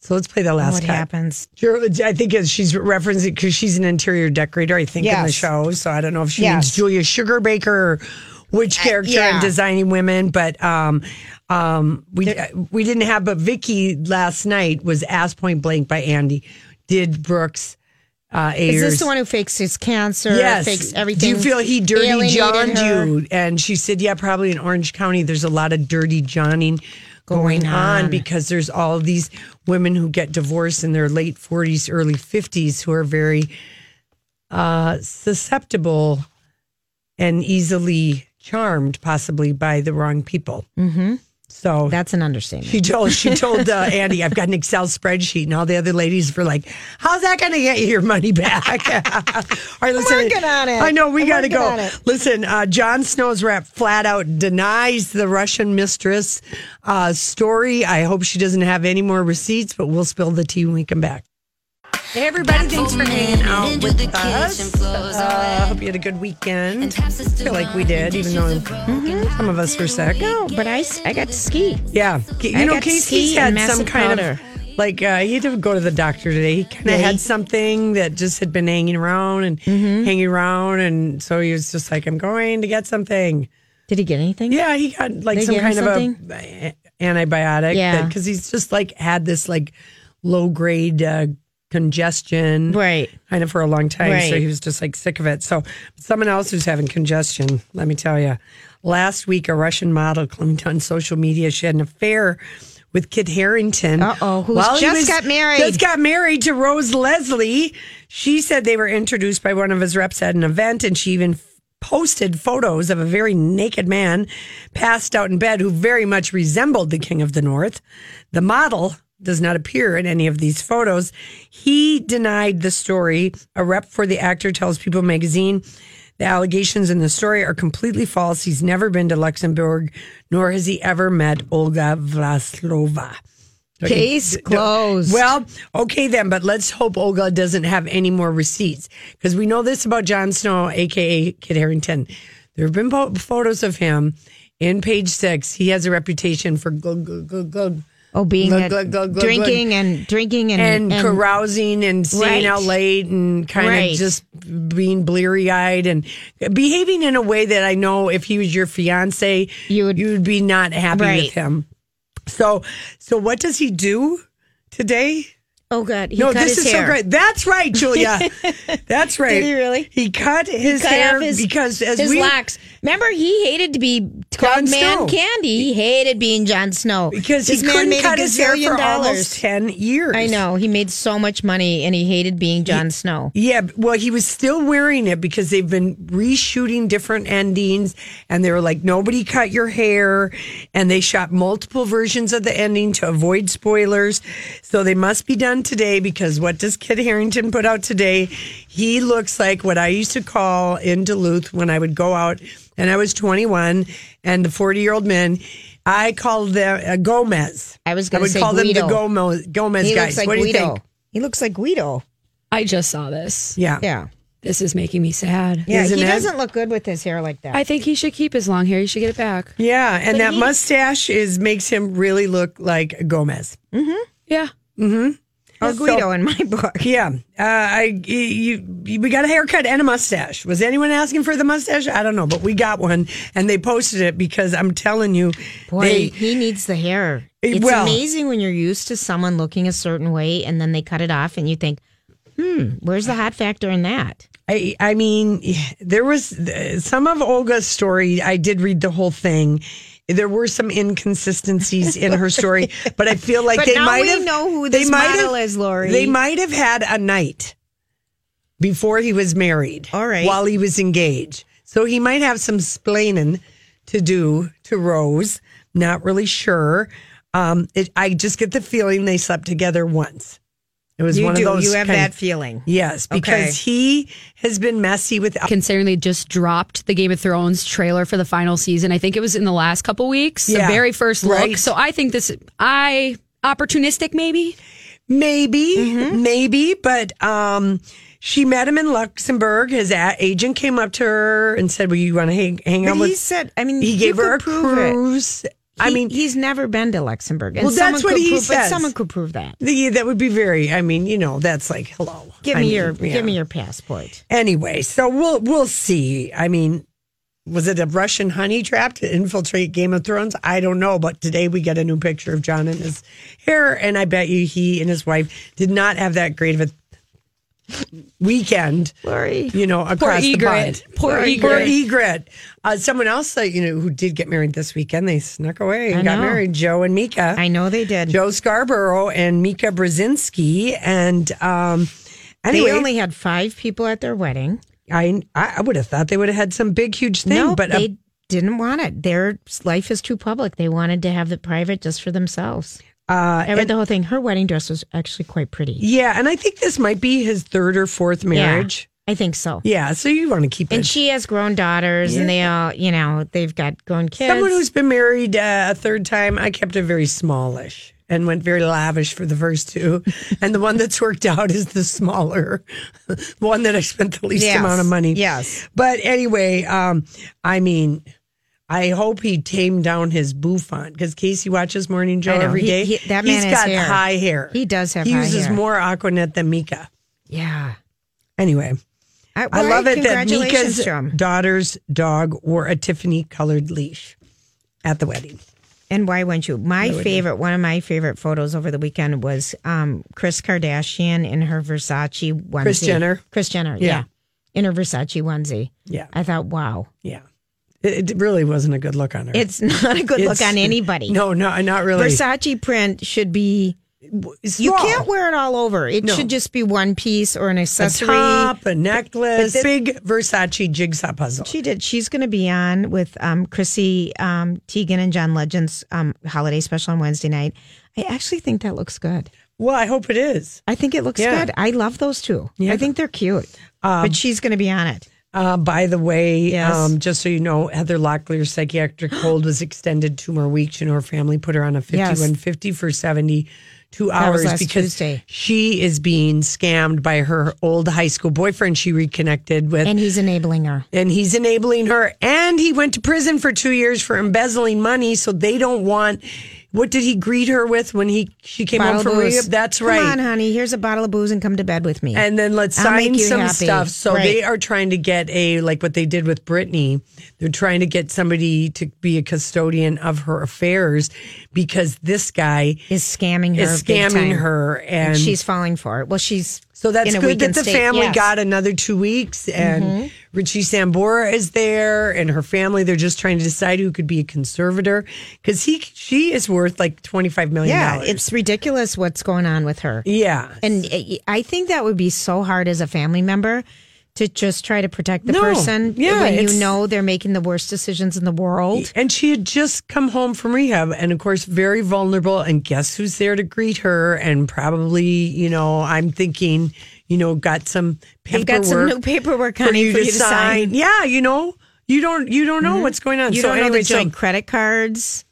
[SPEAKER 2] So let's play the last
[SPEAKER 4] what
[SPEAKER 2] cut.
[SPEAKER 4] happens?
[SPEAKER 2] I think she's referencing because she's an interior decorator, I think, in the show. So I don't know if she
[SPEAKER 4] Yes.
[SPEAKER 2] means Julia Sugarbaker or which character
[SPEAKER 4] yeah.
[SPEAKER 2] and designing women, but um, um, we we didn't have. But Vicki last night was asked point blank by Andy, did Brooks uh,
[SPEAKER 4] Is this the one who fakes his cancer?
[SPEAKER 2] Yes.
[SPEAKER 4] Fakes everything.
[SPEAKER 2] Do you feel he dirty johned you? And she said, yeah, probably in Orange County, there's a lot of dirty johning going,
[SPEAKER 4] Going
[SPEAKER 2] on.
[SPEAKER 4] on.
[SPEAKER 2] because there's all these women who get divorced in their late 40s, early 50s who are very uh, susceptible and easily charmed, possibly by the wrong people. Mm-hmm. So
[SPEAKER 4] That's an understatement.
[SPEAKER 2] she told she told uh, *laughs* Andy, "I've got an Excel spreadsheet," and all the other ladies were like, "How's that going to get you your money back?" *laughs* *laughs* all right, listen.
[SPEAKER 4] working on it.
[SPEAKER 2] I know we got to go. Listen, uh, Jon Snow's rep flat out denies the Russian mistress uh, story. I hope she doesn't have any more receipts, but we'll spill the tea when we come back. Hey everybody, thanks for hanging out with us. Uh, hope you had a good weekend. I feel like we did, even though some of us were sick.
[SPEAKER 4] no, but I, I got to ski.
[SPEAKER 2] Yeah, you
[SPEAKER 4] I
[SPEAKER 2] know, Casey's had some kind
[SPEAKER 4] powder.
[SPEAKER 2] of like uh, he had to go to the doctor today. He kind of
[SPEAKER 4] Yeah,
[SPEAKER 2] had something that just had been hanging around and
[SPEAKER 4] Mm-hmm.
[SPEAKER 2] hanging around, and so he was just like, "I'm going to get something."
[SPEAKER 4] Did he get anything?
[SPEAKER 2] Yeah, he got like
[SPEAKER 4] They
[SPEAKER 2] some kind of a antibiotic.
[SPEAKER 4] Yeah.
[SPEAKER 2] because he's just like had this like low grade uh, congestion,
[SPEAKER 4] Right.
[SPEAKER 2] Kind of for a long time, so he was just like sick of it. So someone else who's having congestion, let me tell you. Last week, a Russian model claimed on social media she had an affair with Kit Harington.
[SPEAKER 4] Uh-oh, who's
[SPEAKER 2] while he
[SPEAKER 4] just got married.
[SPEAKER 2] Just got married to Rose Leslie. She said they were introduced by one of his reps at an event, and she even posted photos of a very naked man passed out in bed who very much resembled the King of the North. The model does not appear in any of these photos. He denied the story. A rep for the actor tells People magazine the allegations in the story are completely false. He's never been to Luxembourg, nor has he ever met Olga Vlaslova.
[SPEAKER 4] Case closed.
[SPEAKER 2] Well, okay then, but let's hope Olga doesn't have any more receipts because we know this about Jon Snow, aka Kit Harington. There have been po- photos of him in page six. He has a reputation for good, good, good, glug,
[SPEAKER 4] Oh, being
[SPEAKER 2] glug,
[SPEAKER 4] at
[SPEAKER 2] glug, glug, glug,
[SPEAKER 4] drinking and drinking and,
[SPEAKER 2] and, carousing and staying
[SPEAKER 4] Right.
[SPEAKER 2] out late and kind
[SPEAKER 4] Right.
[SPEAKER 2] of just being bleary eyed and behaving in a way that I know if he was your fiance,
[SPEAKER 4] You would-
[SPEAKER 2] you would be not happy
[SPEAKER 4] Right.
[SPEAKER 2] with him. So, so what does he do today?
[SPEAKER 4] Oh God, he
[SPEAKER 2] no, this
[SPEAKER 4] his
[SPEAKER 2] is
[SPEAKER 4] hair.
[SPEAKER 2] so great. That's right, Julia. *laughs* That's right.
[SPEAKER 4] Did he really?
[SPEAKER 2] He cut his
[SPEAKER 4] Cut
[SPEAKER 2] hair
[SPEAKER 4] his,
[SPEAKER 2] because as
[SPEAKER 4] his
[SPEAKER 2] we
[SPEAKER 4] locks. Remember, he hated to be called Man
[SPEAKER 2] Snow.
[SPEAKER 4] Candy. He hated being Jon Snow
[SPEAKER 2] because
[SPEAKER 4] this
[SPEAKER 2] he couldn't
[SPEAKER 4] made
[SPEAKER 2] cut
[SPEAKER 4] a
[SPEAKER 2] his hair for
[SPEAKER 4] dollars.
[SPEAKER 2] almost ten years.
[SPEAKER 4] I know he made so much money, and he hated being Jon Snow.
[SPEAKER 2] Yeah, well, he was still wearing it because they've been reshooting different endings, and they were like, "Nobody cut your hair," and they shot multiple versions of the ending to avoid spoilers. So they must be done today because what does Kit Harington put out today? He looks like what I used to call in Duluth when I would go out, and I was 21, and the 40 year old men. I called them uh, Gomez.
[SPEAKER 4] I was
[SPEAKER 2] I
[SPEAKER 4] going
[SPEAKER 2] would
[SPEAKER 4] to say
[SPEAKER 2] call them the Gomez, Gomez
[SPEAKER 4] he
[SPEAKER 2] guys.
[SPEAKER 4] looks like
[SPEAKER 2] what do you
[SPEAKER 4] Guido.
[SPEAKER 2] think?
[SPEAKER 4] He looks like Guido.
[SPEAKER 3] I just saw this.
[SPEAKER 2] Yeah.
[SPEAKER 4] Yeah,
[SPEAKER 3] This is making me sad.
[SPEAKER 4] yeah.
[SPEAKER 2] Isn't
[SPEAKER 4] he
[SPEAKER 2] it?
[SPEAKER 4] doesn't look good with his hair like that.
[SPEAKER 3] I think he should keep his long hair. He should get it back.
[SPEAKER 2] Yeah, and
[SPEAKER 4] But
[SPEAKER 2] that
[SPEAKER 4] he-
[SPEAKER 2] mustache is makes him really look like Gomez. Mm-hmm.
[SPEAKER 3] Yeah.
[SPEAKER 4] Or Guido in my *laughs* book.
[SPEAKER 2] Yeah, uh, I you, you we got a haircut and a mustache. Was anyone asking for the mustache? I don't know, but we got one, and they posted it because I'm telling you,
[SPEAKER 4] Boy,
[SPEAKER 2] they
[SPEAKER 4] he needs the hair. It's
[SPEAKER 2] Well-
[SPEAKER 4] amazing when you're used to someone looking a certain way and then they cut it off and you think, hmm, where's the hot factor in that?
[SPEAKER 2] I, I mean, there was some of Olga's story. I did read the whole thing. There were some inconsistencies in her story, *laughs* but I feel like they might have.
[SPEAKER 4] know who
[SPEAKER 2] they might
[SPEAKER 4] model
[SPEAKER 2] have-
[SPEAKER 4] is, Lori.
[SPEAKER 2] They might have had a night before he was married.
[SPEAKER 4] All right.
[SPEAKER 2] while he was engaged, so he might have some splaining to do to Rose. Not really sure. Um, it, I just get the feeling they slept together once. It was
[SPEAKER 4] You
[SPEAKER 2] one
[SPEAKER 4] do.
[SPEAKER 2] of those.
[SPEAKER 4] You have
[SPEAKER 2] kind
[SPEAKER 4] that feeling.
[SPEAKER 2] Yes, because
[SPEAKER 4] Okay.
[SPEAKER 2] he has been messy with
[SPEAKER 3] Considering they just dropped the Game of Thrones trailer for the final season. I think it was in the last couple weeks.
[SPEAKER 2] Yeah.
[SPEAKER 3] The very first look.
[SPEAKER 2] Right.
[SPEAKER 3] So I think this I opportunistic maybe.
[SPEAKER 2] maybe,
[SPEAKER 4] Mm-hmm.
[SPEAKER 2] maybe, but um, she met him in Luxembourg. His a- agent came up to her and said, "Well, you want to hang, hang
[SPEAKER 4] But
[SPEAKER 2] out
[SPEAKER 4] he
[SPEAKER 2] with?"
[SPEAKER 4] said, I mean,
[SPEAKER 2] he
[SPEAKER 4] you
[SPEAKER 2] gave her a
[SPEAKER 4] could prove it.
[SPEAKER 2] I mean,
[SPEAKER 4] he's never been to Luxembourg. And
[SPEAKER 2] Well, that's
[SPEAKER 4] someone
[SPEAKER 2] what
[SPEAKER 4] could
[SPEAKER 2] he
[SPEAKER 4] prove,
[SPEAKER 2] says.
[SPEAKER 4] someone could prove that.
[SPEAKER 2] the, that would be very. I mean, you know, that's like hello.
[SPEAKER 4] Give
[SPEAKER 2] I
[SPEAKER 4] me
[SPEAKER 2] mean,
[SPEAKER 4] your
[SPEAKER 2] yeah.
[SPEAKER 4] give me your passport.
[SPEAKER 2] Anyway, so we'll we'll see. I mean, was it a Russian honey trap to infiltrate Game of Thrones? I don't know, but today we get a new picture of Jon and his hair, and I bet you he and his wife did not have that great of a weekend.
[SPEAKER 4] Lori.
[SPEAKER 2] you know, across the
[SPEAKER 3] Ygritte.
[SPEAKER 2] pond.
[SPEAKER 3] Poor
[SPEAKER 2] Poor
[SPEAKER 3] Ygritte.
[SPEAKER 2] Ygritte. Uh, someone else that you know who did get married this weekend, they snuck away and
[SPEAKER 4] I
[SPEAKER 2] got
[SPEAKER 4] know.
[SPEAKER 2] married. Joe and Mika.
[SPEAKER 4] I know they did.
[SPEAKER 2] Joe Scarborough and Mika Brzezinski, and um, anyway,
[SPEAKER 4] They only had five people at their wedding.
[SPEAKER 2] I I would have thought they would have had some big huge thing,
[SPEAKER 4] no,
[SPEAKER 2] but uh,
[SPEAKER 4] they didn't want it. Their life is too public. They wanted to have it private just for themselves.
[SPEAKER 2] Uh,
[SPEAKER 4] I read the whole thing. Her wedding dress was actually quite pretty.
[SPEAKER 2] yeah, and I think this might be his third or fourth marriage.
[SPEAKER 4] I think so.
[SPEAKER 2] Yeah, so you want to keep it.
[SPEAKER 4] And
[SPEAKER 2] it.
[SPEAKER 4] she has grown daughters, and they all, you know, they've got grown kids.
[SPEAKER 2] Someone who's been married uh, a third time, I kept it very smallish and went very lavish for the first two. *laughs* and the one that's worked out is the smaller *laughs* one that I spent the least
[SPEAKER 4] Yes,
[SPEAKER 2] amount of money.
[SPEAKER 4] yes.
[SPEAKER 2] But anyway, um, I mean, I hope he tamed down his bouffant because Casey watches Morning Joe
[SPEAKER 4] know.
[SPEAKER 2] every
[SPEAKER 4] He-
[SPEAKER 2] day.
[SPEAKER 4] he- that man
[SPEAKER 2] He's
[SPEAKER 4] has
[SPEAKER 2] got
[SPEAKER 4] hair.
[SPEAKER 2] high hair.
[SPEAKER 4] He does have high hair.
[SPEAKER 2] He uses
[SPEAKER 4] hair.
[SPEAKER 2] more Aquanet than Mika.
[SPEAKER 4] yeah.
[SPEAKER 2] Anyway.
[SPEAKER 4] I,
[SPEAKER 2] I love it that
[SPEAKER 4] congratulations
[SPEAKER 2] Mika's daughter's dog wore a Tiffany colored leash at the wedding.
[SPEAKER 4] And why wouldn't you? My favorite, one of my favorite photos over the weekend was um, Kris Kardashian in her Versace onesie.
[SPEAKER 2] Kris Jenner?
[SPEAKER 4] Kris Jenner,
[SPEAKER 2] Yeah.
[SPEAKER 4] yeah. In her Versace onesie.
[SPEAKER 2] Yeah.
[SPEAKER 4] I thought, wow.
[SPEAKER 2] Yeah. It, really wasn't a good look on her.
[SPEAKER 4] It's *laughs* not a good look on anybody. *laughs*
[SPEAKER 2] No, no, not really.
[SPEAKER 4] Versace print should be. You can't wear it all over. It
[SPEAKER 2] No.
[SPEAKER 4] should just be one piece or an accessory.
[SPEAKER 2] a top, a necklace,
[SPEAKER 4] But
[SPEAKER 2] big Versace jigsaw puzzle.
[SPEAKER 4] She did. She's going to be on with um, Chrissy um, Teigen and John Legend's um, holiday special on Wednesday night. I actually think that looks good.
[SPEAKER 2] Well, I hope it is.
[SPEAKER 4] I think it looks
[SPEAKER 2] Yeah.
[SPEAKER 4] good. I love those two.
[SPEAKER 2] Yeah.
[SPEAKER 4] I think they're cute. but she's going to be on it.
[SPEAKER 2] Uh, by the way,
[SPEAKER 4] Yes.
[SPEAKER 2] um, just so you know, Heather Locklear's psychiatric hold was extended two more weeks. You know, her family put her on a
[SPEAKER 4] Yes.
[SPEAKER 2] 5150 for 72 hours because
[SPEAKER 4] Tuesday.
[SPEAKER 2] she is being scammed by her old high school boyfriend she reconnected with.
[SPEAKER 4] And he's enabling her.
[SPEAKER 2] and he's enabling her and he went to prison for two years for embezzling money so they don't want what did he greet her with when he she came
[SPEAKER 4] Bottle
[SPEAKER 2] home from
[SPEAKER 4] booze.
[SPEAKER 2] rehab that's right.
[SPEAKER 4] Come on, honey. Here's a bottle of booze and come to bed with me.
[SPEAKER 2] and then let's
[SPEAKER 4] I'll make
[SPEAKER 2] sign some
[SPEAKER 4] happy.
[SPEAKER 2] stuff so
[SPEAKER 4] Right.
[SPEAKER 2] they are trying to get a like what they did with Britney they're trying to get somebody to be a custodian of her affairs because this guy
[SPEAKER 4] is scamming her.
[SPEAKER 2] is scamming her and,
[SPEAKER 4] she's falling for it. Well, she's
[SPEAKER 2] so that's good that the
[SPEAKER 4] state.
[SPEAKER 2] family
[SPEAKER 4] Yes. Mm-hmm.
[SPEAKER 2] got another two weeks, and Richie Sambora is there, and her family. They're just trying to decide who could be a conservator because he she is worth like twenty five million.
[SPEAKER 4] Yeah, it's ridiculous what's going on with her.
[SPEAKER 2] yeah,
[SPEAKER 4] And I think that would be so hard as a family member to just try to protect the
[SPEAKER 2] No.
[SPEAKER 4] person
[SPEAKER 2] Yeah,
[SPEAKER 4] when you know they're making the worst decisions in the world.
[SPEAKER 2] and she had just come home from rehab, and of course, very vulnerable. And guess who's there to greet her? And probably, you know, I'm thinking, you know, got some
[SPEAKER 4] I've
[SPEAKER 2] paperwork
[SPEAKER 4] got some new paperwork,
[SPEAKER 2] for
[SPEAKER 4] honey,
[SPEAKER 2] you
[SPEAKER 4] for you to
[SPEAKER 2] sign.
[SPEAKER 4] sign. Mm-hmm.
[SPEAKER 2] Yeah, you know, you don't you don't know what's going on.
[SPEAKER 4] You
[SPEAKER 2] so
[SPEAKER 4] don't know
[SPEAKER 2] anyway,
[SPEAKER 4] the
[SPEAKER 2] so-
[SPEAKER 4] credit cards.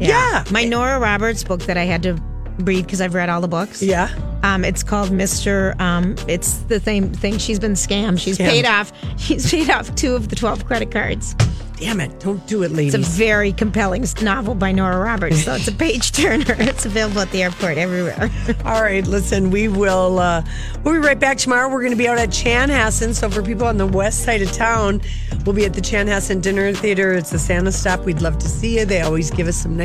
[SPEAKER 2] Yeah.
[SPEAKER 4] My Nora Roberts book that I had to read because I've read all the books.
[SPEAKER 2] yeah.
[SPEAKER 4] Um, it's called Mr. Um, it's the same thing. She's been scammed. She's paid off. *laughs* She's paid off two of the 12 credit cards.
[SPEAKER 2] Damn it! Don't do it, ladies.
[SPEAKER 4] It's a very compelling novel by Nora Roberts. So it's a *laughs* page turner. *laughs* It's available at the airport everywhere.
[SPEAKER 2] All right, listen, we will uh we'll be right back tomorrow. We're gonna be out at Chanhassen. So for people on the west side of town, we'll be at the Chanhassen Dinner Theater. It's the Santa stop. We'd love to see you. They always give us some nice